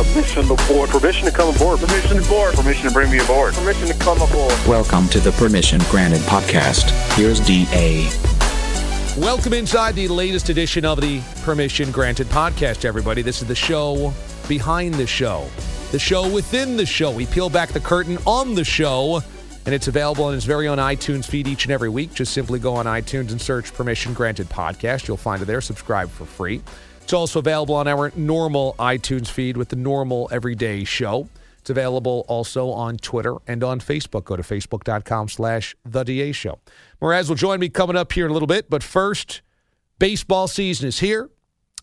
Permission to board. Permission to come aboard. Permission to board. Permission to bring me aboard. Permission to come aboard. Welcome to the Permission Granted podcast. Here's DA. Welcome inside the latest edition of the Permission Granted podcast, everybody. This is the show behind the show, the show within the show. We peel back the curtain on the show, and it's available on its very own iTunes feed each and every week. Just simply go on iTunes and search Permission Granted podcast. You'll find it there. Subscribe for free. It's also available on our normal iTunes feed with the normal everyday show. It's available also on Twitter and on Facebook. Go to facebook.com slash The DA Show. Moraz will join me coming up here in a little bit, but first, baseball season is here,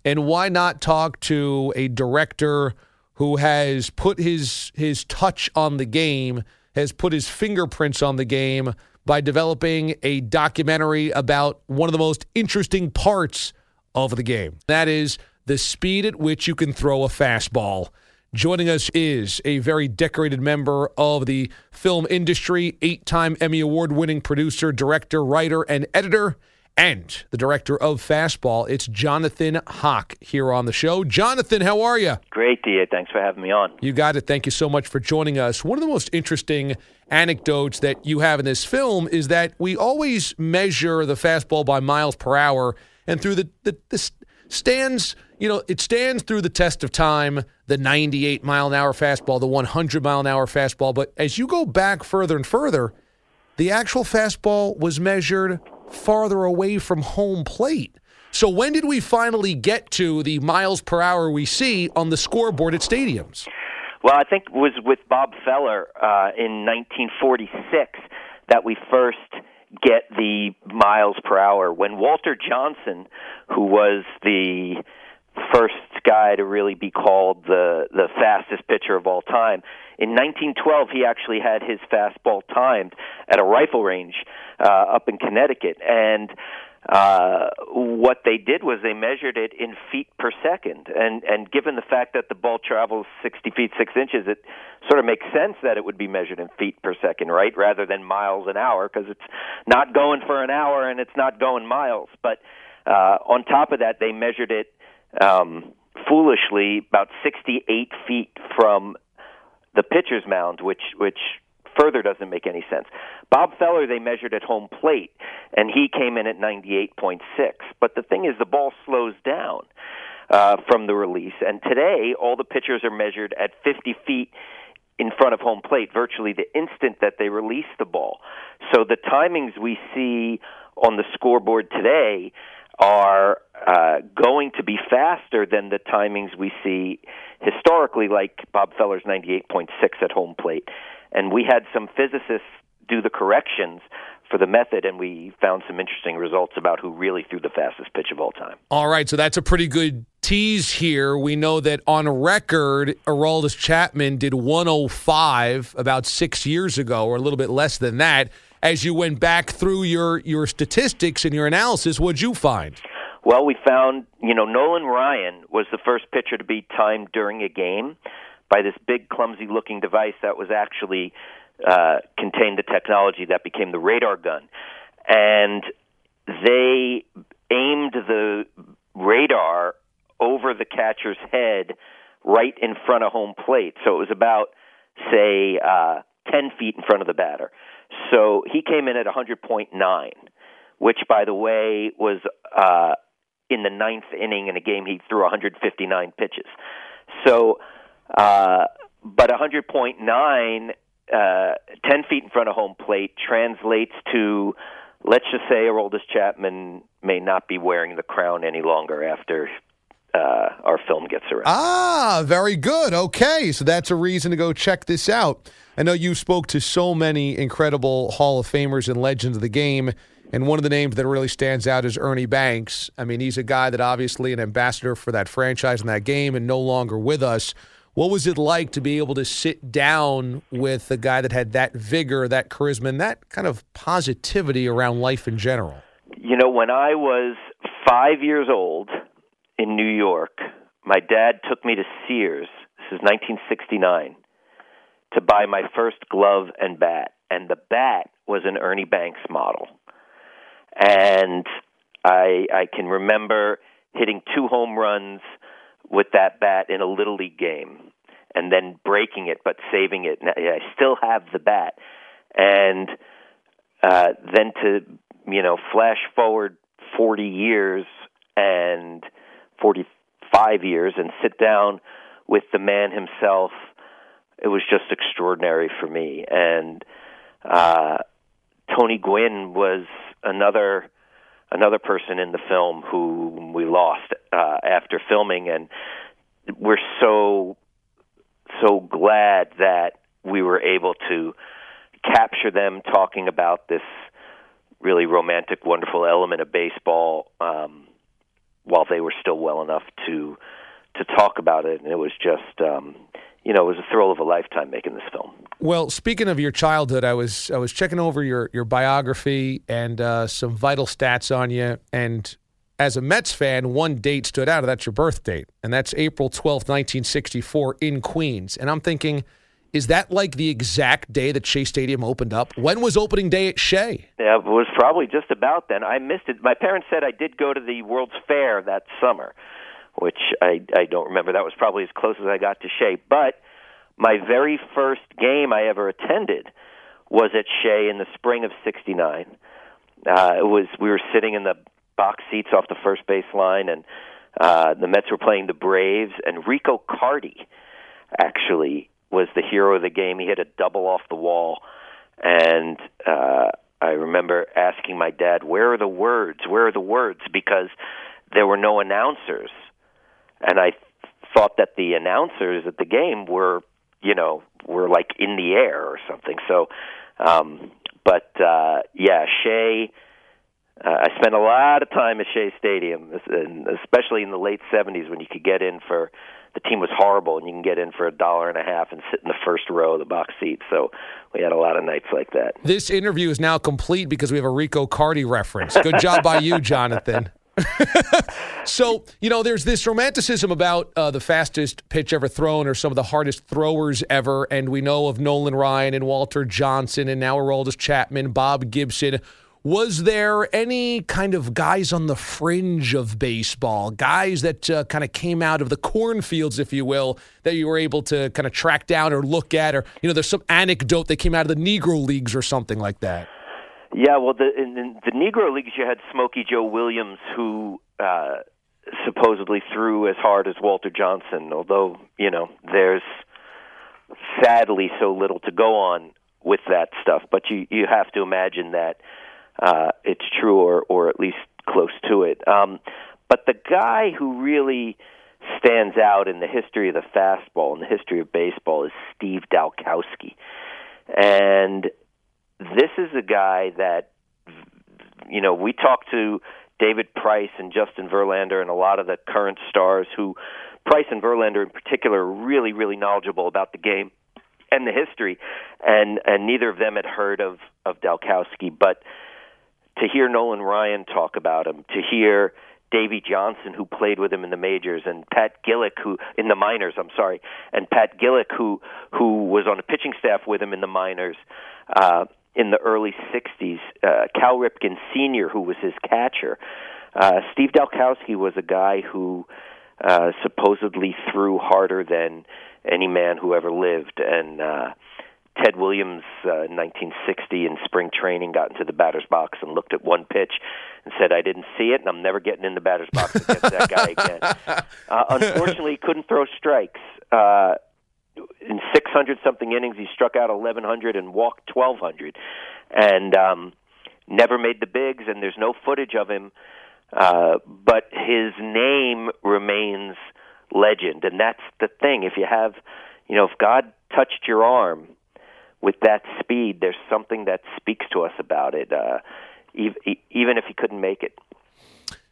and why not talk to a director who has put his his touch on the game, has put his fingerprints on the game by developing a documentary about one of the most interesting parts of the game. That is the speed at which you can throw a fastball. Joining us is a very decorated member of the film industry, eight time Emmy Award winning producer, director, writer, and editor, and the director of Fastball. It's Jonathan Hock here on the show. Jonathan, how are you? Great, DA. Thanks for having me on. You got it. Thank you so much for joining us. One of the most interesting anecdotes that you have in this film is that we always measure the fastball by miles per hour and through the, the, stands, you know, it stands through the test of time, the 98 mile an hour fastball, the 100 mile an hour fastball. But as you go back further and further, the actual fastball was measured farther away from home plate. So when did we finally get to the miles per hour we see on the scoreboard at stadiums? Well, I think it was with Bob Feller uh, in 1946 that we first get the miles per hour. When Walter Johnson, who was the first guy to really be called the the fastest pitcher of all time. In 1912, he actually had his fastball timed at a rifle range uh, up in Connecticut, and uh, what they did was they measured it in feet per second, and and given the fact that the ball travels 60 feet 6 inches, it sort of makes sense that it would be measured in feet per second, right, rather than miles an hour, because it's not going for an hour and it's not going miles. But uh, on top of that, they measured it um, foolishly about 68 feet from the pitcher's mound, which which further doesn't make any sense. Bob Feller, they measured at home plate, and he came in at 98.6. But the thing is, the ball slows down uh, from the release, and today all the pitchers are measured at 50 feet in front of home plate virtually the instant that they release the ball. So the timings we see on the scoreboard today are uh, going to be faster than the timings we see historically, like Bob Feller's 98.6 at home plate and we had some physicists do the corrections for the method, and we found some interesting results about who really threw the fastest pitch of all time. All right, so that's a pretty good tease here. We know that on record, Aroldis Chapman did 105 about six years ago, or a little bit less than that. As you went back through your your statistics and your analysis, what'd you find? Well, we found, you know, Nolan Ryan was the first pitcher to be timed during a game by this big, clumsy looking device that was actually uh, contained the technology that became the radar gun. And they aimed the radar over the catcher's head right in front of home plate. So it was about, say, uh, 10 feet in front of the batter. So he came in at 100.9, which, by the way, was uh, in the ninth inning in a game he threw 159 pitches. So uh, but 100.9 uh, 10 feet in front of home plate translates to, let's just say, Aroldis Chapman may not be wearing the crown any longer after uh, our film gets around. Ah, very good. Okay, so that's a reason to go check this out. I know you spoke to so many incredible Hall of Famers and legends of the game, and one of the names that really stands out is Ernie Banks. I mean, he's a guy that obviously an ambassador for that franchise and that game, and no longer with us. What was it like to be able to sit down with a guy that had that vigor, that charisma, and that kind of positivity around life in general? You know, when I was five years old in New York, my dad took me to Sears. This is 1969 to buy my first glove and bat, and the bat was an Ernie Banks model. And I I can remember hitting two home runs with that bat in a little league game, and then breaking it but saving it. And I still have the bat, and uh, then to you know flash forward 40 years and 45 years and sit down with the man himself it was just extraordinary for me. And uh, Tony Gwynn was another another person in the film who we lost uh, after filming, and we're so so glad that we were able to capture them talking about this really romantic, wonderful element of baseball um, while they were still well enough to to talk about it, and it was just um, you know, it was a thrill of a lifetime making this film. Well, speaking of your childhood, I was I was checking over your your biography and uh, some vital stats on you. And as a Mets fan, one date stood out. That's your birth date, and that's April twelfth, nineteen sixty four, in Queens. And I'm thinking, is that like the exact day that Shea Stadium opened up? When was opening day at Shea? Yeah, it was probably just about then. I missed it. My parents said I did go to the World's Fair that summer which I I don't remember. That was probably as close as I got to Shea. But my very first game I ever attended was at Shea in the spring of '69. Uh, it was we were sitting in the box seats off the first base line, and uh, the Mets were playing the Braves, and Rico Carty actually was the hero of the game. He hit a double off the wall, and uh, I remember asking my dad, "Where are the words? Where are the words?" Because there were no announcers and I thought that the announcers at the game were, you know, were like in the air or something. So, um, but uh, yeah, Shea. Uh, I spent a lot of time at Shea Stadium, and especially in the late '70s when you could get in for the team was horrible, and you can get in for a dollar and a half and sit in the first row of the box seat. So we had a lot of nights like that. This interview is now complete because we have a Rico Carty reference. Good job by you, Jonathan. so, you know, there's this romanticism about uh, the fastest pitch ever thrown or some of the hardest throwers ever. And we know of Nolan Ryan and Walter Johnson and now Aroldis Chapman, Bob Gibson. Was there any kind of guys on the fringe of baseball, guys that uh, kind of came out of the cornfields, if you will, that you were able to kind of track down or look at? Or, you know, there's some anecdote that came out of the Negro Leagues or something like that? Yeah, well, the, in, in the Negro Leagues, you had Smokey Joe Williams, who uh, supposedly threw as hard as Walter Johnson. Although you know, there's sadly so little to go on with that stuff. But you you have to imagine that uh, it's true, or or at least close to it. Um, but the guy who really stands out in the history of the fastball in the history of baseball is Steve Dalkowski, and this is a guy that you know we talked to David Price and Justin Verlander and a lot of the current stars who Price and Verlander in particular are really really knowledgeable about the game and the history and and neither of them had heard of of Dalkowski but to hear Nolan Ryan talk about him to hear Davey Johnson, who played with him in the majors, and Pat Gillick, who in the minors. I'm sorry, and Pat Gillick, who who was on the pitching staff with him in the minors. Uh, in the early 60s. Uh, Cal Ripken Sr., who was his catcher. Uh, Steve Dalkowski was a guy who uh, supposedly threw harder than any man who ever lived. And uh, Ted Williams, uh, 1960, in spring training, got into the batter's box and looked at one pitch and said, "I didn't see it, and I'm never getting in the batter's box against that guy again." Uh, unfortunately, he couldn't throw strikes. Uh, in 600 something innings, he struck out 1100 and walked 1200, and um, never made the bigs. And there's no footage of him, uh, but his name remains legend, and that's the thing. If you have, you know, if God touched your arm with that speed, there's something that speaks to us about it, uh, even if he couldn't make it.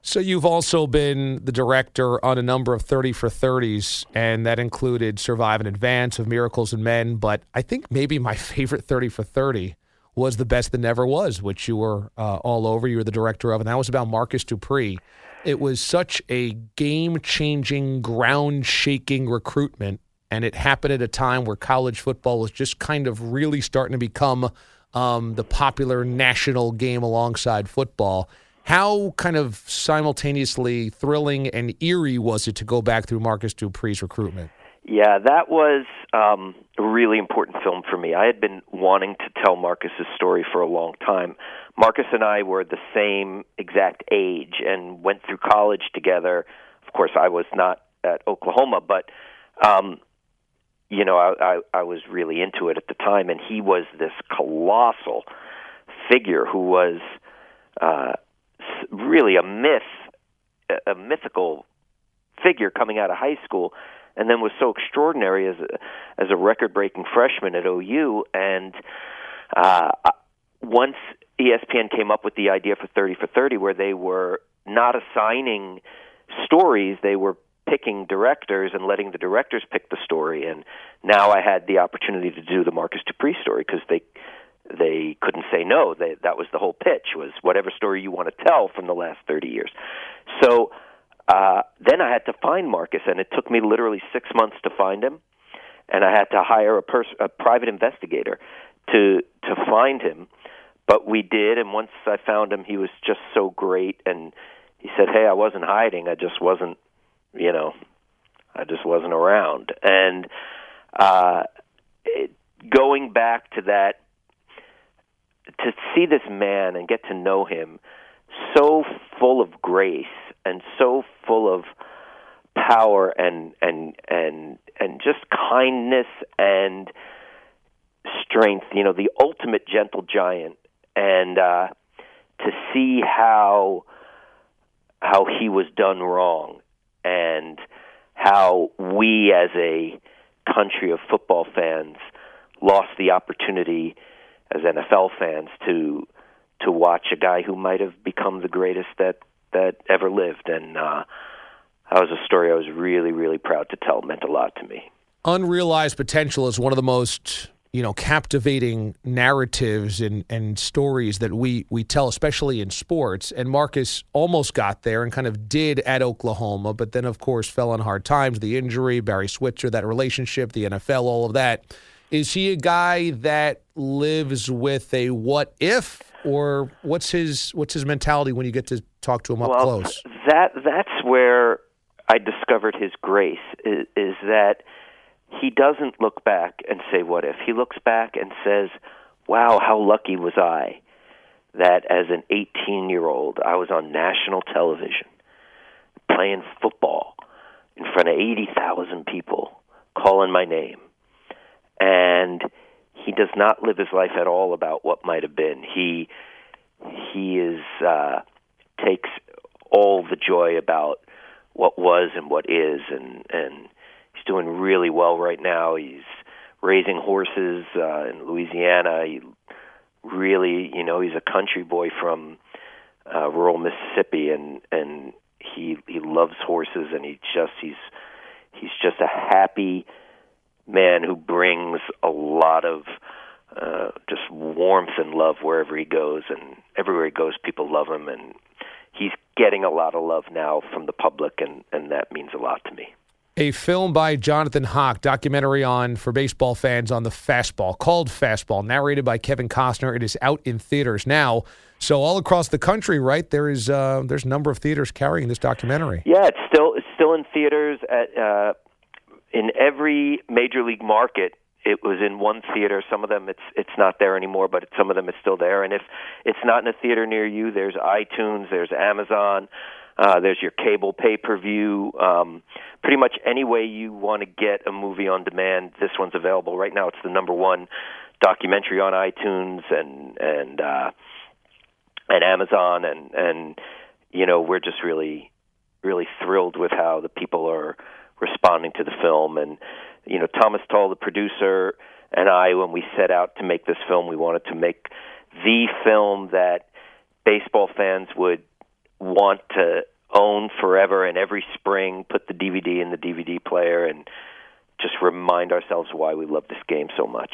So you've also been the director on a number of 30 for 30s, and that included Survive in Advance of Miracles and Men. But I think maybe my favorite 30 for 30 was The Best That Never Was, which you were uh, all over. You were the director of, and that was about Marcus Dupree. It was such a game changing, ground shaking recruitment, and it happened at a time where college football was just kind of really starting to become um, the popular national game alongside football. How kind of simultaneously thrilling and eerie was it to go back through Marcus Dupree's recruitment? Yeah, that was um, a really important film for me. I had been wanting to tell Marcus's story for a long time. Marcus and I were the same exact age and went through college together. Of course, I was not at Oklahoma, but um, you know, I, I, I was really into it at the time, and he was this colossal figure who was. Uh, really a myth, a mythical figure coming out of high school, and then was so extraordinary as a, as a record-breaking freshman at OU. And uh, once ESPN came up with the idea for 30 for 30, where they were not assigning stories, they were picking directors and letting the directors pick the story. And now I had the opportunity to do the Marcus Dupree story because they they couldn't say no. They, that was the whole pitch was whatever story you want to tell from the last 30 years. So uh, then I had to find Marcus, and it took me literally six months to find him, and I had to hire a, pers- a private investigator to to find him. But we did, and once I found him, he was just so great, and he said, "Hey, I wasn't hiding. I just wasn't, you know, I just wasn't around." And uh, it, going back to that to see this man and get to know him so full of grace and so full of power and and and and just kindness and strength you know the ultimate gentle giant. And uh to see how how he was done wrong and how we as a country of football fans lost the opportunity as NFL fans to to watch a guy who might have become the greatest that that ever lived, and uh, that was a story I was really really proud to tell. It meant a lot to me. Unrealized potential is one of the most you know captivating narratives and, and stories that we we tell especially in sports and Marcus almost got there and kind of did at Oklahoma but then of course fell on hard times the injury Barry Switzer that relationship the NFL all of that is he a guy that lives with a what if, or what's his what's his mentality when you get to talk to him up well, close? That that's where I discovered his grace is, is that he doesn't look back and say what if. He looks back and says, "Wow, how lucky was I that as an 18-year-old I was on national television playing football in front of 80,000 people calling my name." And he does not live his life at all about what might have been. He he is uh, takes all the joy about what was and what is, and and he's doing really well right now. He's raising horses uh, in Louisiana. He really, you know, he's a country boy from uh, rural Mississippi, and and he he loves horses, and he just he's he's just a happy man who brings a lot of uh, just warmth and love wherever he goes, and everywhere he goes, people love him, and he's getting a lot of love now from the public, and and that means a lot to me. A film by Jonathan Hock, documentary on for baseball fans on the fastball, called Fastball, narrated by Kevin Costner. It is out in theaters now. So all across the country, right? There is uh, there's a number of theaters carrying this documentary. Yeah, it's still it's still in theaters at uh, in every major league market it was in one theater some of them it's it's not there anymore but some of them it's still there and if it's not in a theater near you there's iTunes there's Amazon Uh, there's your cable pay per view. Um, pretty much any way you want to get a movie on demand, this one's available. Right now, it's the number one documentary on iTunes and and uh, and Amazon, and and you know we're just really really thrilled with how the people are responding to the film. And you know, Thomas Tull, the producer, and I, when we set out to make this film, we wanted to make the film that baseball fans would want to own forever and every spring put the DVD in the DVD player and just remind ourselves why we love this game so much.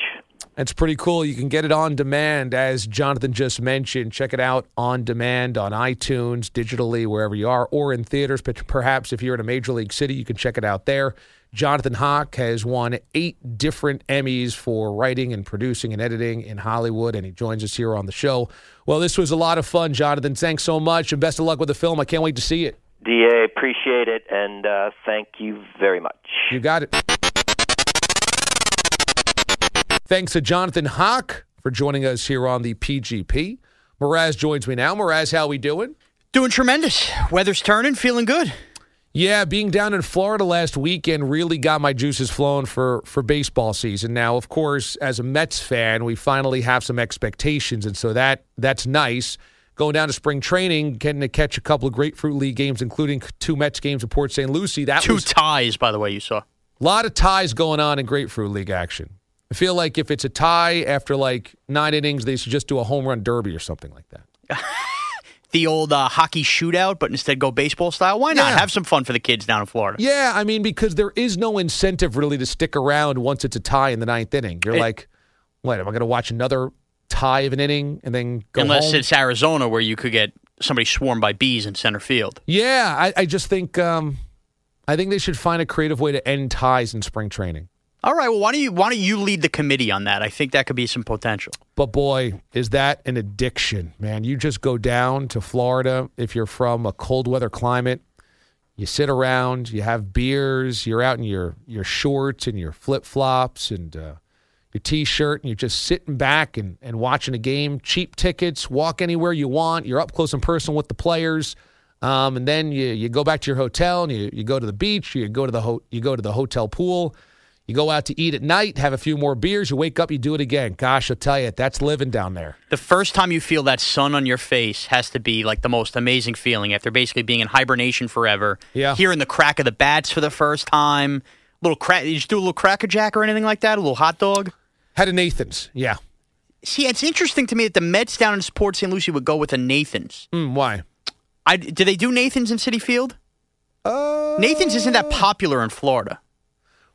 It's pretty cool. You can get it on demand, as Jonathan just mentioned. Check it out on demand on iTunes, digitally, wherever you are, or in theaters. But perhaps if you're in a major league city, you can check it out there. Jonathan Hock has won eight different Emmys for writing and producing and editing in Hollywood, and he joins us here on the show. Well, this was a lot of fun, Jonathan. Thanks so much, and best of luck with the film. I can't wait to see it. DA, appreciate it, and uh, thank you very much. You got it. Thanks to Jonathan Hock for joining us here on the PGP. Mraz joins me now. Mraz, how we doing? Doing tremendous. Weather's turning, feeling good. Yeah, being down in Florida last weekend really got my juices flowing for for baseball season. Now, of course, as a Mets fan, we finally have some expectations, and so that that's nice. Going down to spring training, getting to catch a couple of Grapefruit League games, including two Mets games at Port St. Lucie. That Two was ties, by the way, you saw. a lot of ties going on in Grapefruit League action. I feel like if it's a tie after like nine innings, they should just do a home run derby or something like that. The old uh, hockey shootout, but instead go baseball style. Why not? Yeah. Have some fun for the kids down in Florida. Yeah, I mean, because there is no incentive really to stick around once it's a tie in the ninth inning. You're It- like, what, am I going to watch another tie of an inning and then go Unless home? it's Arizona where you could get somebody swarmed by bees in center field. Yeah, I, I just think um, I think they should find a creative way to end ties in spring training. All right, well, why don't you why don't you lead the committee on that? I think that could be some potential. But boy, is that an addiction, man. You just go down to Florida if you're from a cold weather climate. You sit around, you have beers, you're out in your, your shorts and your flip flops and uh, your t shirt, and you're just sitting back and, and watching a game. Cheap tickets, walk anywhere you want. You're up close and personal with the players. Um, and then you, you go back to your hotel and you, you go to the beach, you go to the ho- you go to the hotel pool. You go out to eat at night, have a few more beers, you wake up, you do it again. Gosh, I'll tell you, that's living down there. The first time you feel that sun on your face has to be like the most amazing feeling after basically being in hibernation forever. Yeah. Hearing the crack of the bats for the first time. Little crack. Did you do a little cracker jack or anything like that? A little hot dog? Had a Nathan's, yeah. See, it's interesting to me that the Mets down in Port St. Lucie would go with a Nathan's. Mm, why? I, do they do Nathan's in Citi Field? Uh, Nathan's isn't that popular in Florida.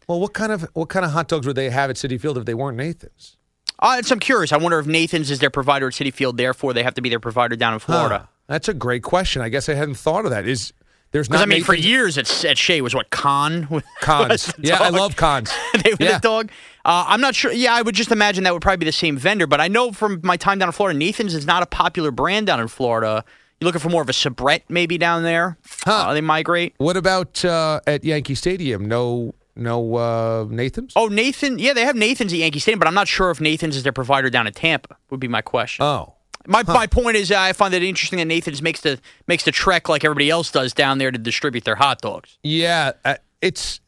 Well, what kind of what kind of hot dogs would they have at Citi Field if they weren't Nathan's? Uh, so I'm curious. I wonder if Nathan's is their provider at Citi Field, therefore they have to be their provider down in Florida. Huh. That's a great question. I guess I hadn't thought of that. Is there's not I mean, for years at, at Shea was what Con cons? yeah, I love cons. they were yeah. the dog. Uh, I'm not sure. Yeah, I would just imagine that would probably be the same vendor. But I know from my time down in Florida, Nathan's is not a popular brand down in Florida. You're looking for more of a Sabrett maybe down there. Huh. Uh, they migrate. What about uh, at Yankee Stadium? No, no uh, Nathan's. Oh, Nathan. Yeah, they have Nathan's at Yankee Stadium, but I'm not sure if Nathan's is their provider down in Tampa. Would be my question. Oh, My, my point is, uh, I find it interesting that Nathan's makes the makes the trek like everybody else does down there to distribute their hot dogs. yeah. Uh, it's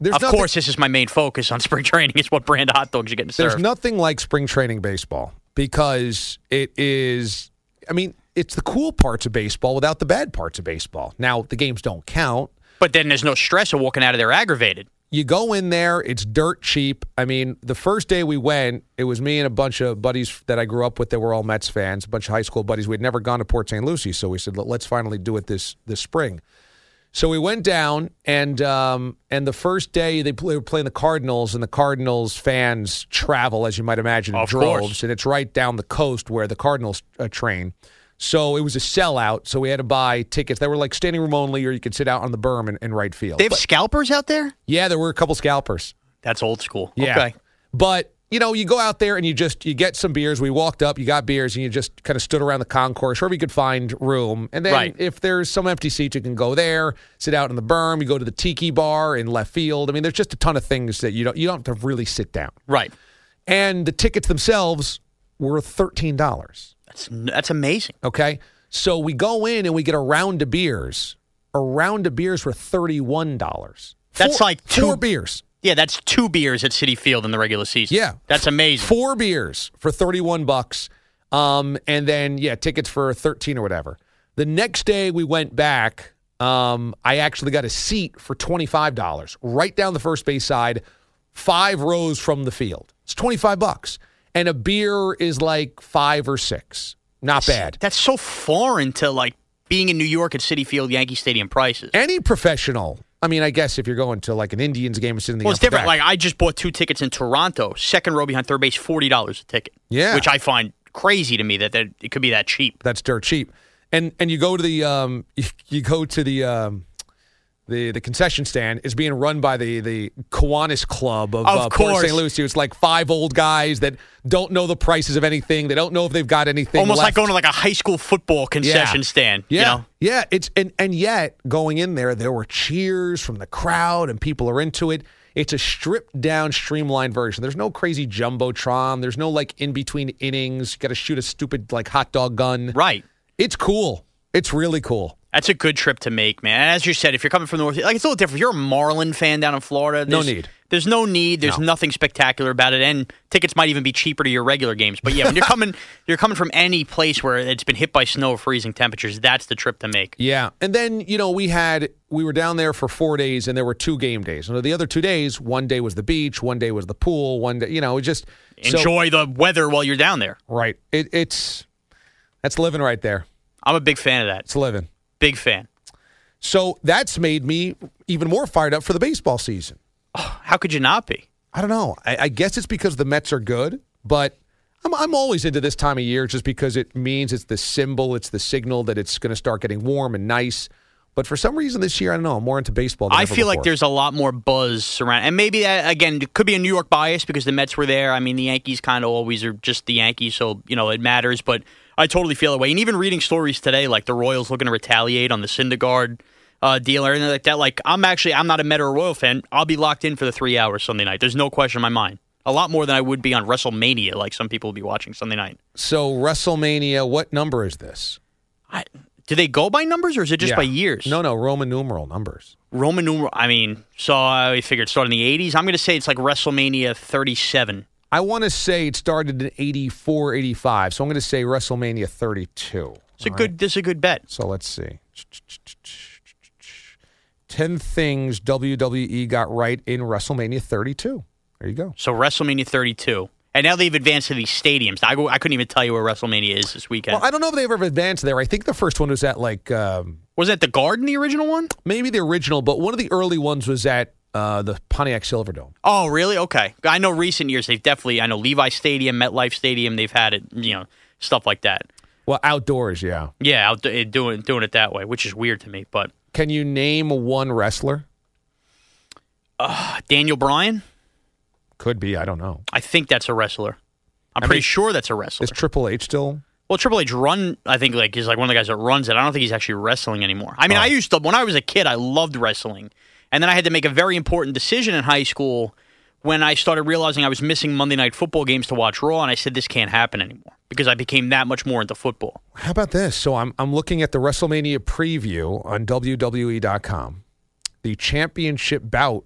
there's of nothing, course, this is my main focus on spring training. Is what brand of hot dogs you're getting There's served. nothing like spring training baseball because it is. I mean, it's the cool parts of baseball without the bad parts of baseball. Now the games don't count. But then there's no stress of walking out of there aggravated. you go in there, it's dirt cheap. I mean, the first day we went, it was me and a bunch of buddies that I grew up with that were all Mets fans, a bunch of high school buddies. We'd never gone to Port St. Lucie, so we said, "Let- let's finally do it this this spring. So we went down, and um, and the first day they, play, were playing the Cardinals, and the Cardinals fans travel, as you might imagine, in Of droves, course. and it's right down the coast where the Cardinals uh, train. So it was a sellout. So we had to buy tickets. They were like standing room only, or you could sit out on the berm in, in right field. They have scalpers out there. yeah, there were a couple scalpers. That's old school. Yeah. Okay. But you know, you go out there and you just you get some beers. We walked up, you got beers, and you just kind of stood around the concourse wherever you could find room. And then Right. if there's some empty seats, you can go there, sit out in the berm. You go to the tiki bar in left field. I mean, there's just a ton of things that you don't you don't have to really sit down. Right. And the tickets themselves were thirteen dollars. That's that's amazing. Okay. So we go in and we get a round of beers. A round of beers for thirty-one dollars. That's like two- four beers. Yeah, that's two beers at Citi Field in the regular season. Yeah. That's amazing. Four beers for 31 bucks. Um, and then, yeah, tickets for 13 or whatever. The next day we went back. Um, I actually got a seat for $25 right down the first base side, five rows from the field. It's 25 bucks. And a beer is like five or six. Not bad. That's so foreign to like being in New York at Citi Field, Yankee Stadium prices. Any professional. I mean, I guess if you're going to like an Indians game sitting in the Well, it's different. Like I just bought two tickets in Toronto, second row behind third base, forty dollars a ticket. Yeah. which I find crazy to me that, that it could be that cheap. that's dirt cheap. And and you go to the um you, you go to the um the the concession stand is being run by the the Kiwanis Club of, Of uh, Port. St. Lucie. It's like five old guys that don't know the prices of anything. They don't know if they've got anything. Almost like going to like a high school football concession stand. Yeah, You know? yeah. It's and and yet going in there, there were cheers from the crowd, and people are into it. It's a stripped down, streamlined version. There's no crazy jumbotron. There's no like in between innings. You got to shoot a stupid like hot dog gun. Right. It's cool. It's really cool. That's a good trip to make, man. And as you said, if you're coming from the North, like it's a little different. If you're a Marlin fan down in Florida, No need. There's no need. There's No. nothing spectacular about it, and tickets might even be cheaper to your regular games. But yeah, when you're coming, you're coming from any place where it's been hit by snow or freezing temperatures. That's the trip to make. Yeah, and then you know we had we were down there for four days, and there were two game days. And the other two days, one day was the beach, one day was the pool, one day you know it just so- Enjoy the weather while you're down there. right. It, it's that's living right there. I'm a big fan of that. It's living. Big fan. So that's made me even more fired up for the baseball season. Oh, how could you not be? I don't know. I, I guess it's because the Mets are good, but I'm, I'm always into this time of year just because it means it's the symbol, it's the signal that it's going to start getting warm and nice. But for some reason this year, I don't know. I'm more into baseball. Than I feel like there's a lot more buzz around, and maybe that again it could be a New York bias because the Mets were there. I mean, the Yankees kind of always are just the Yankees, so you know it matters. But I totally feel that way. And even reading stories today, like the Royals looking to retaliate on the Syndergaard uh, deal or anything like that. Like I'm actually I'm not a Met or a Royal fan. I'll be locked in for the three hours Sunday night. There's no question in my mind. A lot more than I would be on WrestleMania, like some people will be watching Sunday night. So WrestleMania, what number is this? I, do they go by numbers or is it just Yeah. by years? No, no, Roman numeral numbers. Roman numeral. I mean, so I figured starting in the 80s. I'm going to say it's like WrestleMania 37. I want to say it started in 84, 85. So I'm going to say WrestleMania 32. It's a good. This is a good bet. So let's see. 10 things WWE got right in WrestleMania 32. There you go. So WrestleMania 32, and now they've advanced to these stadiums. I, go, I couldn't even tell you where WrestleMania is this weekend. Well, I don't know if they've ever advanced there. I think the first one was at like um, was that the Garden, the original one? maybe the original, but one of the early ones was at uh, the Pontiac Silverdome. Oh, really? Okay. I know recent years they've definitely. I know Levi Stadium, MetLife Stadium. They've had it. You know, stuff like that. Well, outdoors, yeah. Yeah, out, eh, doing doing it that way, which is weird to me. But Can you name one wrestler? Daniel Bryan, Could be. I don't know. I think that's a wrestler. I'm I pretty mean, sure that's a wrestler. Is Triple H still? Well, Triple H run, I think, like is like one of the guys that runs it. I don't think he's actually wrestling anymore. I mean, Oh. I used to when I was a kid, I loved wrestling, and then I had to make a very important decision in high school when I started realizing I was missing Monday night football games to watch Raw, and I said this can't happen anymore because I became that much more into football. How about this? So I'm I'm looking at the WrestleMania preview on WWE.com. The championship bout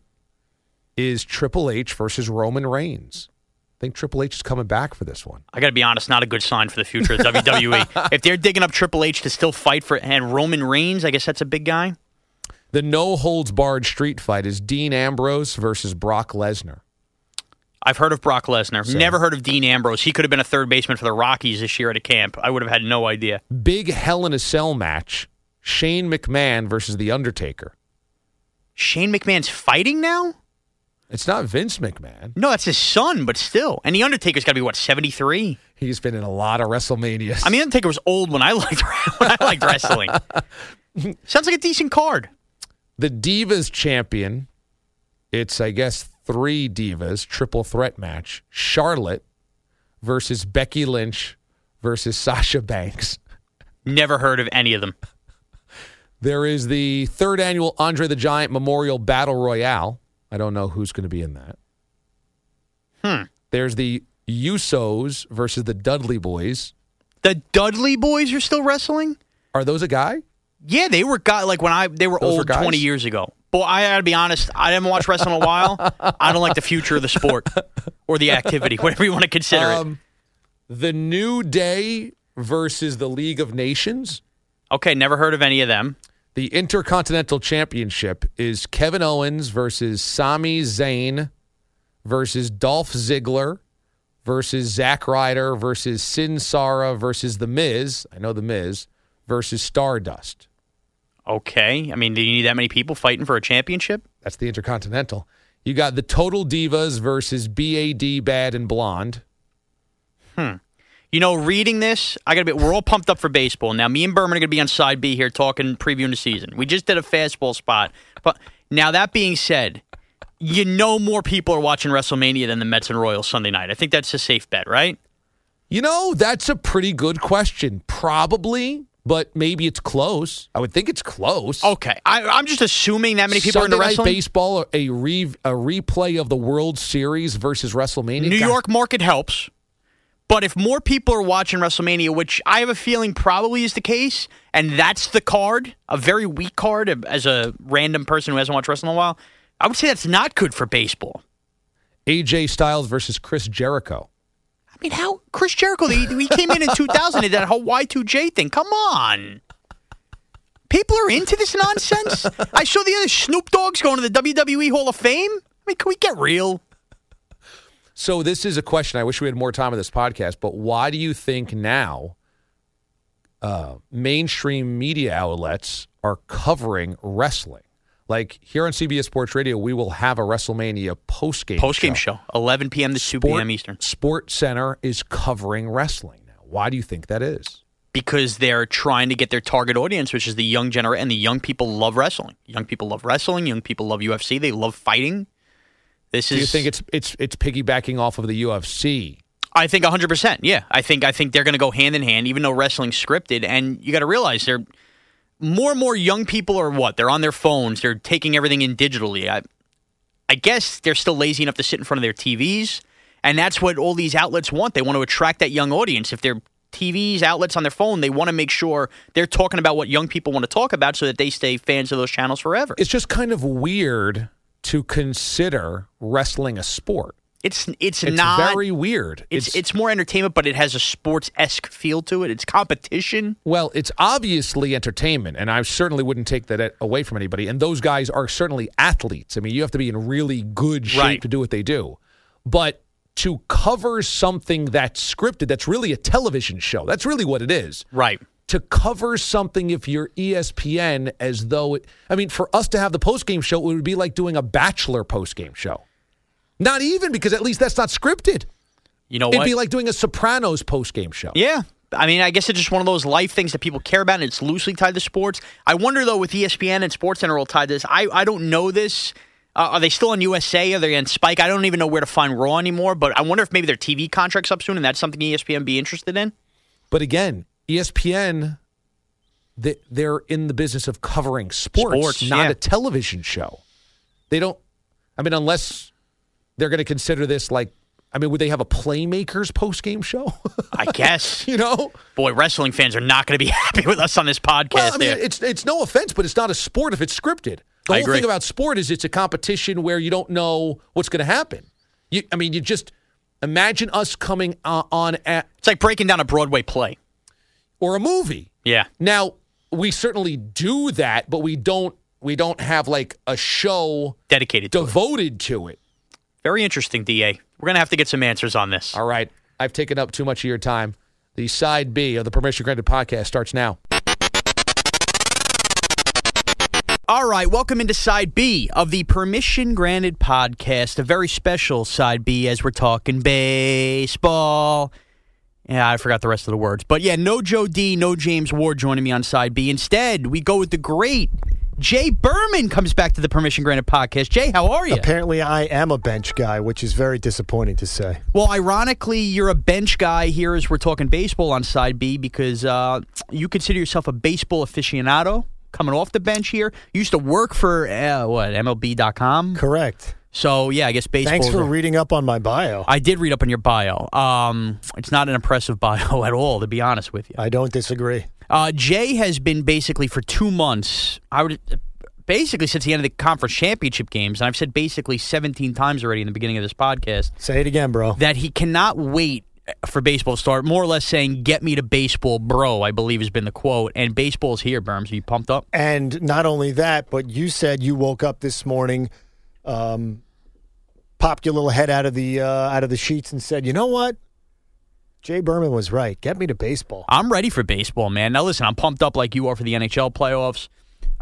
is Triple H versus Roman Reigns. I think Triple H is coming back for this one. I got to be honest, not a good sign for the future of WWE. if they're digging up Triple H to still fight for and Roman Reigns, I guess that's a big guy. The no holds barred street fight is Dean Ambrose versus Brock Lesnar. I've heard of Brock Lesnar. So- Never heard of Dean Ambrose. He could have been a third baseman for the Rockies this year at a camp. I would have had no idea. Big Hell in a Cell match. Shane McMahon versus The Undertaker. Shane McMahon's fighting now? It's not Vince McMahon. No, that's his son, but still. And the Undertaker's got to be what seventy three. He's been in a lot of WrestleManias. I mean, Undertaker was old when I liked when I liked wrestling. Sounds like a decent card. The Divas champion. It's I guess three divas triple threat match. Charlotte versus Becky Lynch versus Sasha Banks. Never heard of any of them. There is the third annual Andre the Giant Memorial Battle Royale. I don't know who's going to be in that. Hmm. There's the Usos versus the Dudley Boyz. The Dudley Boyz are still wrestling. Are those a guy? Yeah, they were guy like when I they were Those old guys? twenty years ago. But I gotta be honest, I haven't watched wrestling in a while. I don't like the future of the sport or the activity, whatever you want to consider it. Um, the New Day versus the League of Nations. Okay, never heard of any of them. The Intercontinental Championship is Kevin Owens versus Sami Zayn versus Dolph Ziggler versus Zack Ryder versus Sin Cara versus The Miz. I know The Miz versus Stardust. Okay, I mean, do you need that many people fighting for a championship? That's the Intercontinental. You got the Total Divas versus BAD Bad and Blonde. Hmm. You know, reading this, I gotta be. We're all pumped up for baseball now. Me and Berman are gonna be on side B here talking previewing the season. We just did a fastball spot, but now that being said, you know more people are watching WrestleMania than the Mets and Royals Sunday night. I think that's a safe bet, right? You know, that's a pretty good question. Probably, but maybe it's close. I would think it's close. Okay, I, I'm just assuming that many people Sunday are into wrestling. Night. Baseball, a re, a replay of the World Series versus WrestleMania. New God, York market helps. But if more people are watching WrestleMania, which I have a feeling probably is the case, and that's the card, a very weak card as a random person who hasn't watched wrestling in a while, I would say that's not good for baseball. AJ Styles versus Chris Jericho. I mean, how Chris Jericho? He, he came in in 2000 and that whole Y2J thing. Come on, people are into this nonsense. I saw the other Snoop Dogg's going to the WWE Hall of Fame. I mean, can we get real? So this is a question. I wish we had more time on this podcast, but why do you think now uh, mainstream media outlets are covering wrestling? Like here on CBS Sports Radio, we will have a WrestleMania post game Post game show, 11 p.m. to 2 p.m. Eastern. SportsCenter is covering wrestling now. Why do you think that is? because they're trying to get their target audience, which is the young generation, and the young people love wrestling. Young people love wrestling. Young people love UFC. They love fighting. This Do is. you think it's it's it's piggybacking off of the UFC? I think 100. percent Yeah, I think I think they're going to go hand in hand, even though wrestling's scripted. And you got to realize they're more and more young people are what they're on their phones. They're taking everything in digitally. I, I guess they're still lazy enough to sit in front of their TVs, and that's what all these outlets want. They want to attract that young audience. If they're TVs, outlets on their phone, they want to make sure they're talking about what young people want to talk about, so that they stay fans of those channels forever. It's just kind of weird to consider wrestling a sport. It's it's, It's not very weird. It's, it's more entertainment, but it has a sports esque feel to it. It's competition. well, it's obviously entertainment, and I certainly wouldn't take that away from anybody. And those guys are certainly athletes. I mean, you have to be in really good shape Right. to do what they do. But to cover something that's scripted, that's really a television show. That's really what it is. Right. to cover something if you're ESPN as though it I mean for us to have the post game show it would be like doing a bachelor post game show. Not even because at least that's not scripted. You know It'd what? be like doing a Sopranos post game show. yeah. I mean, I guess it's just one of those life things that people care about, and it's loosely tied to sports. I wonder though, with ESPN and SportsCenter all tied to this, I I don't know this. Uh, are they still on USA? Are they on Spike? I don't even know where to find Raw anymore. But I wonder if maybe their TV contract's up soon, and that's something ESPN be interested in. But again, ESPN they, they're in the business of covering sports, Sports, not yeah. a television show. They don't I mean unless they're going to consider this like I mean would they have a playmakers post game show? I guess. you know? Boy, wrestling fans are not going to be happy with us on this podcast. Well, I mean, there. it's it's no offense, but it's not a sport if it's scripted. The I whole agree. thing about sport is it's a competition where you don't know what's going to happen. You, I mean, you just imagine us coming uh, on at it's like breaking down a Broadway play. or a movie. Yeah. Now we certainly do that, but we don't we don't have like a show Dedicated to it. devoted to it. Very interesting, DA. We're going to have to get some answers on this. All right, I've taken up too much of your time. The side B of the Permission Granted podcast starts now. All right, welcome into side B of the Permission Granted podcast, a very special side B as we're talking baseball. Yeah, I forgot the rest of the words. But yeah, no Joe D, no James Ward joining me on side B. Instead, we go with the great Jay Berman comes back to the Permission Granted podcast. Jay, how are you? Apparently, I am a bench guy, which is very disappointing to say. Well, ironically, you're a bench guy here as we're talking baseball on side B because uh, you consider yourself a baseball aficionado coming off the bench here. You used to work for, uh, what, MLB.com? Correct. So, yeah, I guess baseball. Thanks for reading up on my bio. I did read up on your bio. Um, it's not an impressive bio at all, to be honest with you. I don't disagree. Uh, Jay has been basically for two months. I would basically since the end of the conference championship games, and I've said basically 17 times already in the beginning of this podcast Say it again, bro. that he cannot wait for baseball to start. More or less saying, "Get me to baseball, bro." I believe has been the quote. And baseball's here, Berms. Are you pumped up? And not only that, but you said you woke up this morning, um, popped your little head out of the uh, out of the sheets, and said, "You know what? Jay Berman was right. Get me to baseball." I'm ready for baseball, man. Now listen, I'm pumped up like you are for the NHL playoffs.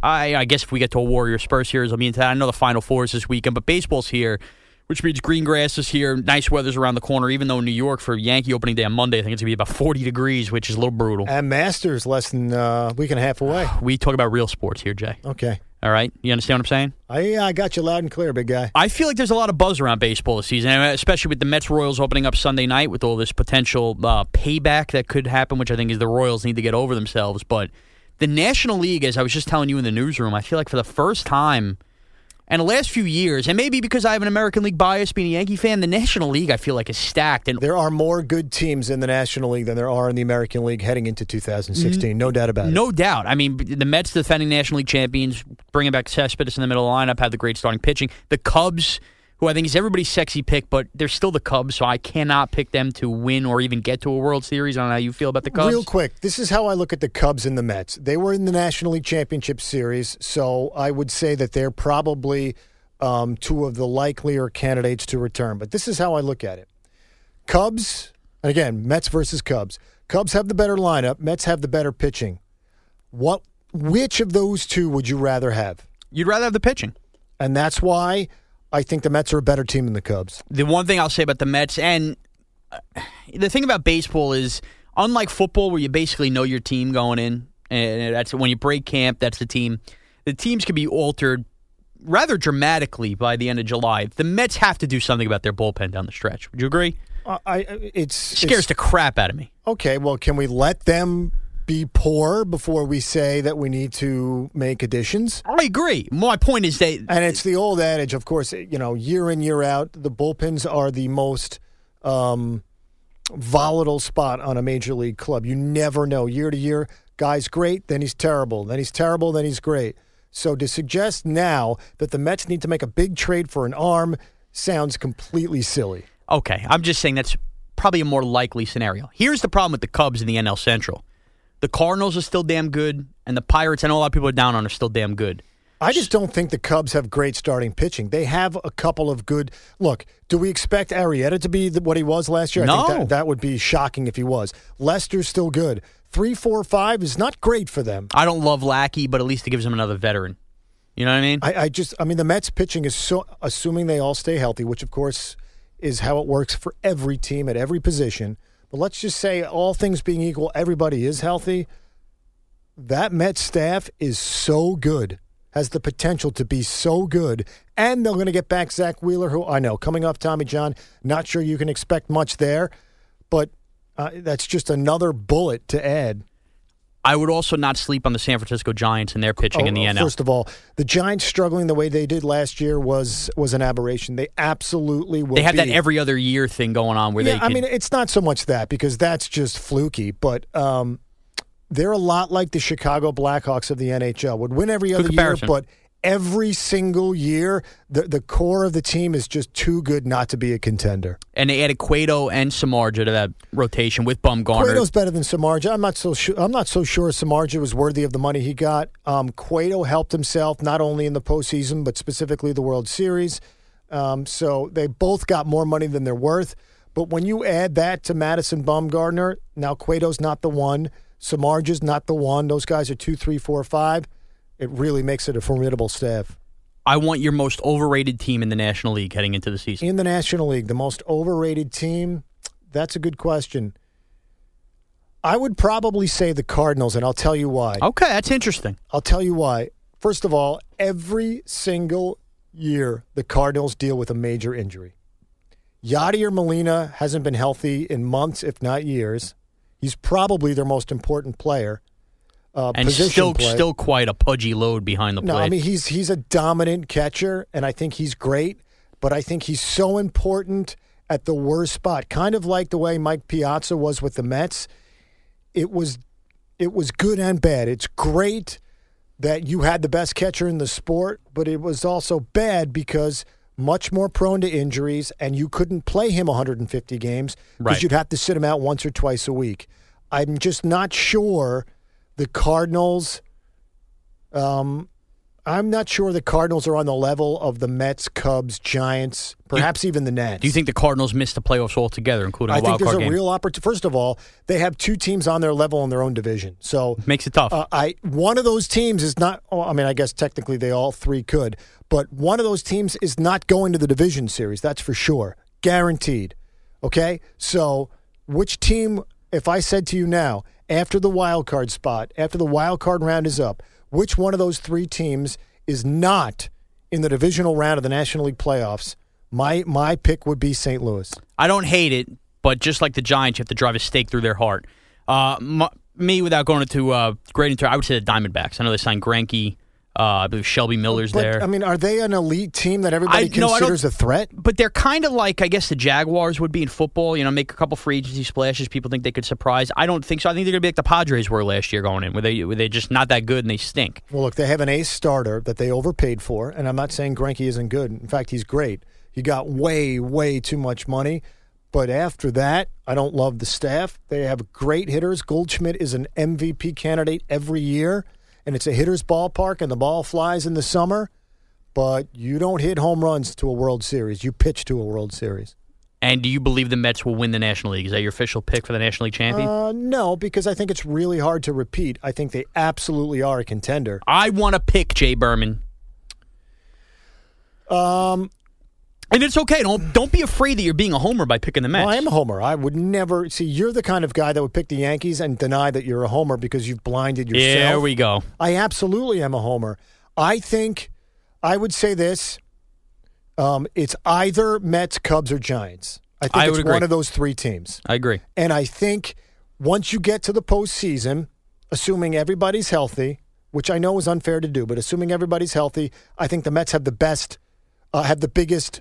I, I guess if we get to a Warrior Spurs series, I mean. I know the Final Four is this weekend, but baseball's here, which means green grass is here. Nice weather's around the corner, even though New York for Yankee opening day on Monday, I think it's going to be about 40 degrees, which is a little brutal. And Masters less than uh, a week and a half away. We talk about real sports here, Jay. Okay, All right? You understand what I'm saying? I I got you loud and clear, big guy. I feel like there's a lot of buzz around baseball this season, especially with the Mets Royals opening up Sunday night with all this potential uh, payback that could happen, which I think is the Royals need to get over themselves. But the National League, as I was just telling you in the newsroom, I feel like for the first time in the last few years, and maybe because I have an American League bias being a Yankee fan, the National League I feel like is stacked. And There are more good teams in the National League than there are in the American League heading into 2016. Mm-hmm. No doubt about it. No doubt. I mean, the Mets, defending National League champions, bringing back Cespedes in the middle of the lineup, have the great starting pitching. The Cubs, who I think is everybody's sexy pick, but they're still the Cubs, so I cannot pick them to win or even get to a World Series. I don't know how you feel about the Cubs. Real quick, this is how I look at the Cubs and the Mets. They were in the National League Championship Series, so I would say that they're probably um, two of the likelier candidates to return. But this is how I look at it Cubs, and again, Mets versus Cubs. Cubs have the better lineup, Mets have the better pitching. What? Which of those two would you rather have? You'd rather have the pitching. And that's why I think the Mets are a better team than the Cubs. The one thing I'll say about the Mets, and uh, the thing about baseball is, unlike football, where you basically know your team going in, and that's when you break camp, that's the team. The teams can be altered rather dramatically by the end of July. The Mets have to do something about their bullpen down the stretch. Would you agree? Uh, I it's It scares it's- the crap out of me. Okay, well, can we let them be poor before we say that we need to make additions? I agree. My point is that And it's the old adage, of course, you know, year in, year out, the bullpens are the most um, volatile spot on a major league club. You never know. Year to year, guy's great, then he's terrible. Then he's terrible, then he's great. So to suggest now that the Mets need to make a big trade for an arm sounds completely silly. Okay, I'm just saying that's probably a more likely scenario. Here's the problem with the Cubs in the NL Central. The Cardinals are still damn good, and the Pirates, I know a lot of people are down on, are still damn good. I just don't think the Cubs have great starting pitching. They have a couple of good. Look, do we expect Arrieta to be the, what he was last year? I No. think that, that would be shocking if he was. Lester's still good. Three, four, five is not great for them. I don't love Lackey, but at least it gives him another veteran. You know what I mean? I, I just, I mean, the Mets pitching is so, assuming they all stay healthy, which of course is how it works for every team at every position. But let's just say, all things being equal, everybody is healthy. That Mets staff is so good, has the potential to be so good. And they're going to get back Zack Wheeler, who I know coming off Tommy John, not sure you can expect much there, but uh, that's just another bullet to add. I would also not sleep on the San Francisco Giants and their pitching in the Oh, NL. First of all, the Giants struggling the way they did last year was was an aberration. They absolutely will. they have that every other year thing going on where yeah, they. I mean, it's not so much that because that's just fluky, but um, they're a lot like the Chicago Blackhawks of the NHL. Would win every other year, but every single year, the the core of the team is just too good not to be a contender. and they added Cueto and Samardzija to that rotation with Bumgarner. Cueto's better than Samardzija. I'm not so sure. I'm not so sure Samardzija was worthy of the money he got. Um, Cueto helped himself not only in the postseason but specifically the World Series. Um, so they both got more money than they're worth. But when you add that to Madison Bumgarner, now Cueto's not the one. Samardzija's not the one. Those guys are two, three, four, five. It really makes it a formidable staff. I want your most overrated team in the National League heading into the season. In the National League, the most overrated team? That's a good question. I would probably say the Cardinals, and I'll tell you why. Okay, that's interesting. I'll tell you why. First of all, every single year, the Cardinals deal with a major injury. Yadier Molina hasn't been healthy in months, if not years. He's probably their most important player. Uh, And still, play. still quite a pudgy load behind the plate. No. I mean he's he's a dominant catcher, and I think he's great. But I think he's so important at the worst spot, kind of like the way Mike Piazza was with the Mets. It was it was good and bad. It's great that you had the best catcher in the sport, but it was also bad because much more prone to injuries, and you couldn't play him 150 games because Right. you'd have to sit him out once or twice a week. I'm just not sure the Cardinals. Um, I'm not sure the Cardinals are on the level of the Mets, Cubs, Giants, perhaps even the Nets. Do you think the Cardinals missed the playoffs altogether, including I think there's a real opportunity. First of all, they have two teams on their level in their own division, so Makes it tough. uh, I one of those teams is not. oh, I mean, I guess technically they all three could, but one of those teams is not going to the division series. That's for sure, guaranteed. Okay, so which team? If I said to you now, after the wild card spot, after the wild card round is up, which one of those three teams is not in the divisional round of the National League playoffs? My my pick would be St. Louis. I don't hate it, but just like the Giants, you have to drive a stake through their heart. Uh, m- me, without going into uh, great into, I would say the Diamondbacks. I know they signed Greinke. Uh, I believe Shelby Miller's But there. I mean, are they an elite team that everybody I- no, considers a threat? but they're kind of like I guess the Jaguars would be in football. You know, make a couple free agency splashes. People think they could surprise. I don't think so. I think they're going to be like the Padres were last year going in, where they where they're just not that good and they stink. Well, look, they have an ace starter that they overpaid for, and I'm not saying Greinke isn't good. In fact, he's great. He got way, way too much money. But after that, I don't love the staff. They have great hitters. Goldschmidt is an MVP candidate every year, and it's a hitter's ballpark, and the ball flies in the summer. But you don't hit home runs to a World Series. You pitch to a World Series. And do you believe the Mets will win the National League? Is that your official pick for the National League champion? Uh, no, because I think it's really hard to repeat. I think they absolutely are a contender. I want to pick Jay Berman. Um, And it's okay. Don't don't be afraid that you're being a homer by picking the Mets. Well, I am a homer. I would never see. You're the kind of guy that would pick the Yankees and deny that you're a homer because you've blinded yourself. There we go. I absolutely am a homer. I think I would say this: um, it's either Mets, Cubs, or Giants. I think I it's one of those three teams. I agree. And I think once you get to the postseason, assuming everybody's healthy, which I know is unfair to do, but assuming everybody's healthy, I think the Mets have the best, uh, have the biggest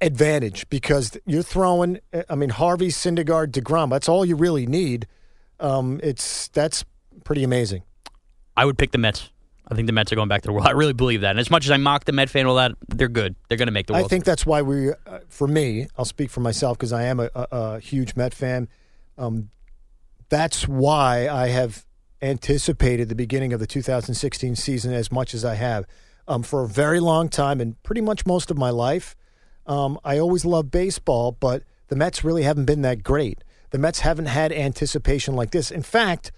advantage because you're throwing. I mean, Harvey, Syndergaard, deGrom. That's all you really need. Um, it's that's pretty amazing. I would pick the Mets. I think the Mets are going back to the world. I really believe that. And as much as I mock the Met fan, all that they're good. They're going to make the World. I think that's why we, uh, for me, I'll speak for myself because I am a, a, a huge Met fan. Um, that's why I have anticipated the beginning of the 2016 season as much as I have. Um, for a very long time and pretty much most of my life, um, I always love baseball, but the Mets really haven't been that great. The Mets haven't had anticipation like this. In fact,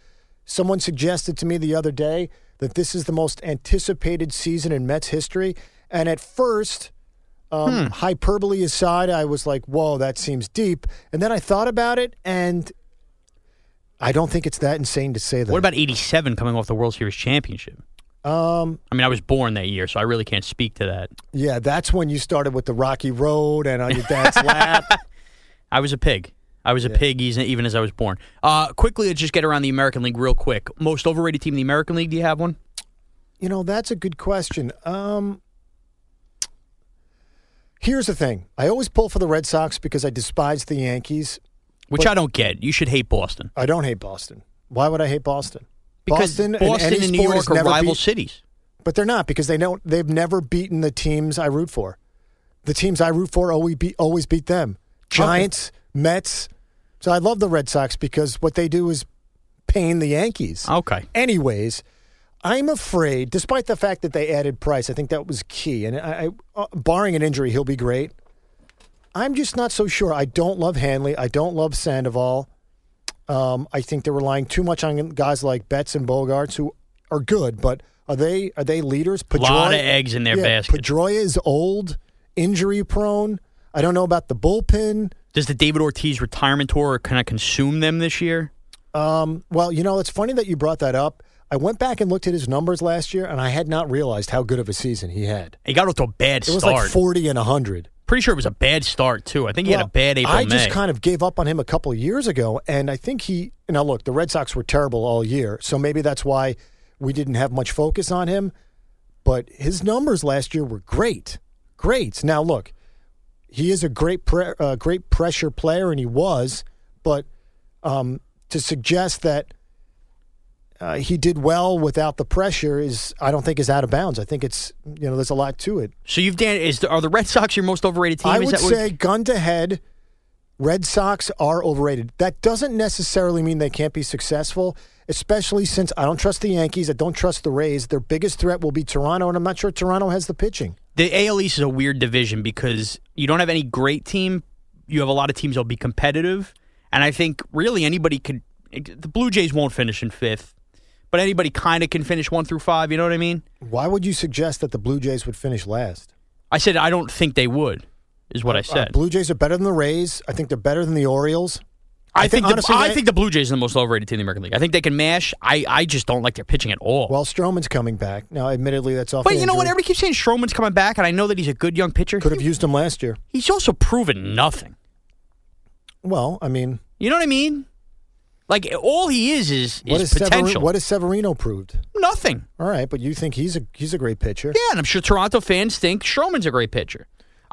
someone suggested to me the other day that this is the most anticipated season in Mets history. And at first, um, hyperbole aside, I was like, whoa, that seems deep. And then I thought about it, and I don't think it's that insane to say that. what about 87 coming off the World Series championship? Um, I mean, I was born that year, so I really can't speak to that. yeah, that's when you started with the Rocky Road and on your dad's lap. I was a pig. I was a pig even even as I was born. Uh, quickly, let's just get around the American League real quick. Most overrated team in the American League? Do you have one? You know, that's a good question. Um, here's the thing: I always pull for the Red Sox because I despise the Yankees. Which I don't get. You should hate Boston. I don't hate Boston. Why would I hate Boston? Because Boston, Boston, any and New York are rival beat- cities. But they're not because they don't. They've never beaten the teams I root for. The teams I root for always beat always beat them. Giants, Mets. So I love the Red Sox because what they do is pain the Yankees. Okay. Anyways, I'm afraid, despite the fact that they added Price, I think that was key. And I, I, uh, barring an injury, he'll be great. I'm just not so sure. I don't love Hanley. I don't love Sandoval. Um, I think they're relying too much on guys like Betts and Bogaerts, who are good, but are they are they leaders? A lot of eggs in their yeah, basket. Pedroia is old, injury prone. I don't know about the bullpen. Does the David Ortiz retirement tour kind of consume them this year? Um, well, you know, it's funny that you brought that up. I went back and looked at his numbers last year, and I had not realized how good of a season he had. He got off to a bad It was start. like 40 and 100. Pretty sure it was a bad start too. I think he had a bad April I May. just kind of gave up on him a couple of years ago, and I think he. Now, look, the Red Sox were terrible all year, so maybe that's why we didn't have much focus on him. But his numbers last year were great, great. Now, look, he is a great, pre- uh, great pressure player, and he was. But um, to suggest that uh, he did well without the pressure is I don't think is out of bounds. I think it's you know there's a lot to it. So you've Dan is are the Red Sox your most overrated team? I is would say gun to head, Red Sox are overrated. That doesn't necessarily mean they can't be successful, especially since I don't trust the Yankees. I don't trust the Rays. Their biggest threat will be Toronto, and I'm not sure Toronto has the pitching. the AL East is a weird division because you don't have any great team. You have a lot of teams that'll be competitive, and I think really anybody could. The Blue Jays won't finish in fifth, but anybody kind of can finish one through five. You know what I mean? Why would you suggest that the Blue Jays would finish last? I said I don't think they would. Is what I Uh, said. Blue Jays are better than the Rays. I think they're better than the Orioles. I think, honestly, the, I they- think the Blue Jays are the most overrated team in the American League. I think they can mash. I, I just don't like their pitching at all. Well, Stroman's coming back now. Admittedly, that's off. but you know what? Everybody keeps saying Stroman's coming back, and I know that he's a good young pitcher. could have used him last year. He's also proven nothing. Well, I mean, You know what I mean? Like all he is is, what is is Sever- potential. what has Severino proved? nothing. All right, but you think he's a he's a great pitcher? Yeah, and I'm sure Toronto fans think Stroman's a great pitcher.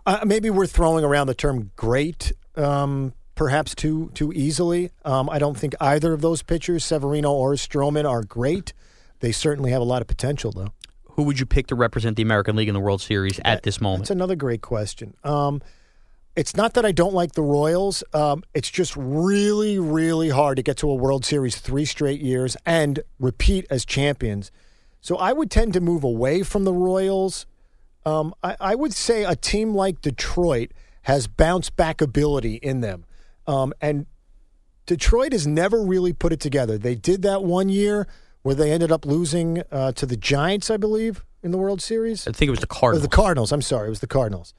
Uh, maybe we're throwing around the term "great" um, perhaps too too easily. Um, I don't think either of those pitchers, Severino or Stroman, are great. They certainly have a lot of potential, though. Who would you pick to represent the American League in the World Series at this moment? That's another great question. Um, it's not that I don't like the Royals. Um, it's just really, really hard to get to a World Series three straight years and repeat as champions. So I would tend to move away from the Royals. Um, I, I would say a team like Detroit has bounce back ability in them. Um, and Detroit has never really put it together. They did that one year where they ended up losing uh, to the Giants, I believe, in the World Series. I think it was the Or the Cardinals. I'm sorry, it was the Cardinals.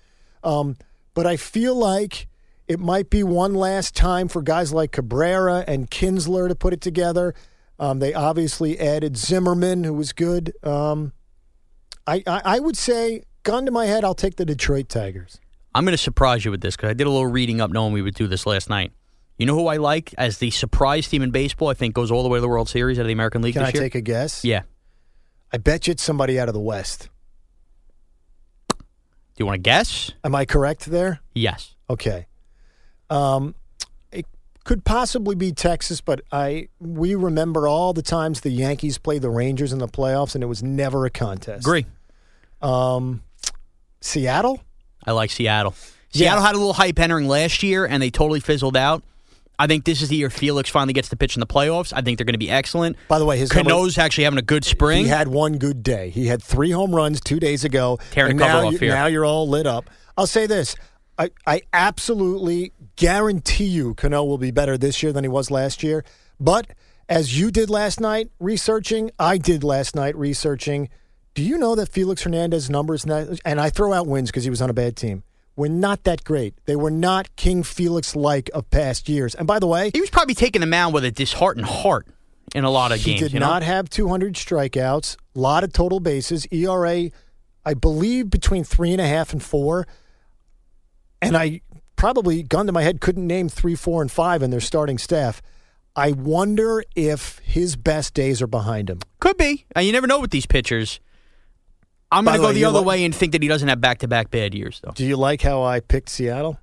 But I feel like it might be one last time for guys like Cabrera and Kinsler to put it together. Um, they obviously added Zimmermann, who was good. Um, I, I, I would say, gun to my head, I'll take the Detroit Tigers. I'm going to surprise you with this because I did a little reading up knowing we would do this last night. You know who I like as the surprise team in baseball? I think goes all the way to the World Series out of the American League Can I year. take a guess? yeah. I bet you it's somebody out of the West. Do you want to guess? Am I correct there? Yes. Okay. Um, it could possibly be Texas, but I we remember all the times the Yankees played the Rangers in the playoffs, and it was never a contest. Agree. Um, Seattle. I like Seattle. Yeah. Seattle had a little hype entering last year, and they totally fizzled out. I think this is the year Felix finally gets to pitch in the playoffs. I think they're going to be excellent. By the way, his number- Cano's actually having a good spring. He had one good day. He had three home runs two days ago. Tearing and the cover now, off you- here. now you're all lit up. I'll say this. I, I absolutely guarantee you Cano will be better this year than he was last year. But as you did last night researching, I did last night researching. Do you know that Felix Hernandez numbers, and I throw out wins because he was on a bad team, were not that great. They were not King Felix like of past years. And by the way, he was probably taking the mound with a disheartened heart in a lot of he games. He did you know? not have 200 strikeouts, a lot of total bases, ERA, I believe between three and a half and four. And I probably, gun to my head, couldn't name three, four, and five in their starting staff. I wonder if his best days are behind him. Could be. Uh, you never know with these pitchers. I'm going to go the other way and think that he doesn't have back to back bad years, though. Do you like how I picked Seattle?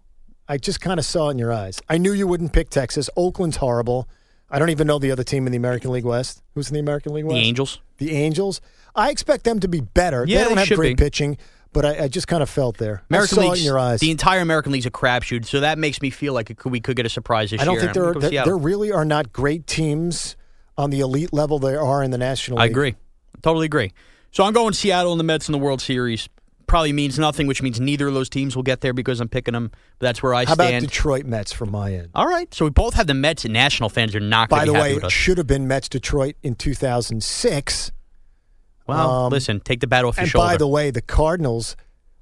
I just kind of saw it in your eyes. I knew you wouldn't pick Texas. Oakland's horrible. I don't even know the other team in the American League West. Who's in the American League West? The Angels. The Angels. I expect them to be better. Yeah, they don't they have great be. pitching, but I, I just kind of felt there. American I saw it in your eyes. The entire American League's a crapshoot, so that makes me feel like could, we could get a surprise this year. I don't year. think there are, there, there really are not great teams on the elite level there are in the National League. I agree. Totally agree. So I'm going Seattle and the Mets in the World Series. Probably means nothing, which means neither of those teams will get there because I'm picking them. But that's where I How about stand. Detroit Mets from my end? All right. So we both have the Mets, and national fans are not By the way, it should have been Mets Detroit in 2006. Well, um, listen, take the battle off your And shoulder. by the way, the Cardinals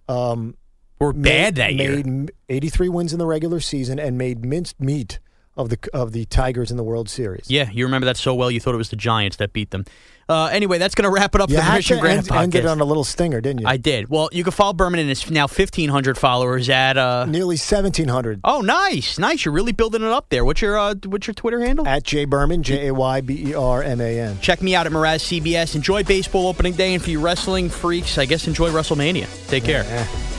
um, We're bad that year. made 83 wins in the regular season and made minced meat of the of the Tigers in the World Series. Yeah, you remember that so well. You thought it was the Giants that beat them. Uh, anyway, that's going to wrap it up You for the Mission to Grand end, podcast. end on a little stinger, didn't you? I did. Well, you can follow Berman and his now 1,500 followers at. Uh, Nearly 1,700 oh, nice, nice. You're really building it up there. What's your uh, What's your Twitter handle? at J Berman, J A Y B E R M A N. Check me out at Mraz CBS. Enjoy baseball opening day, and for you wrestling freaks, I guess enjoy WrestleMania. Take care. Eh.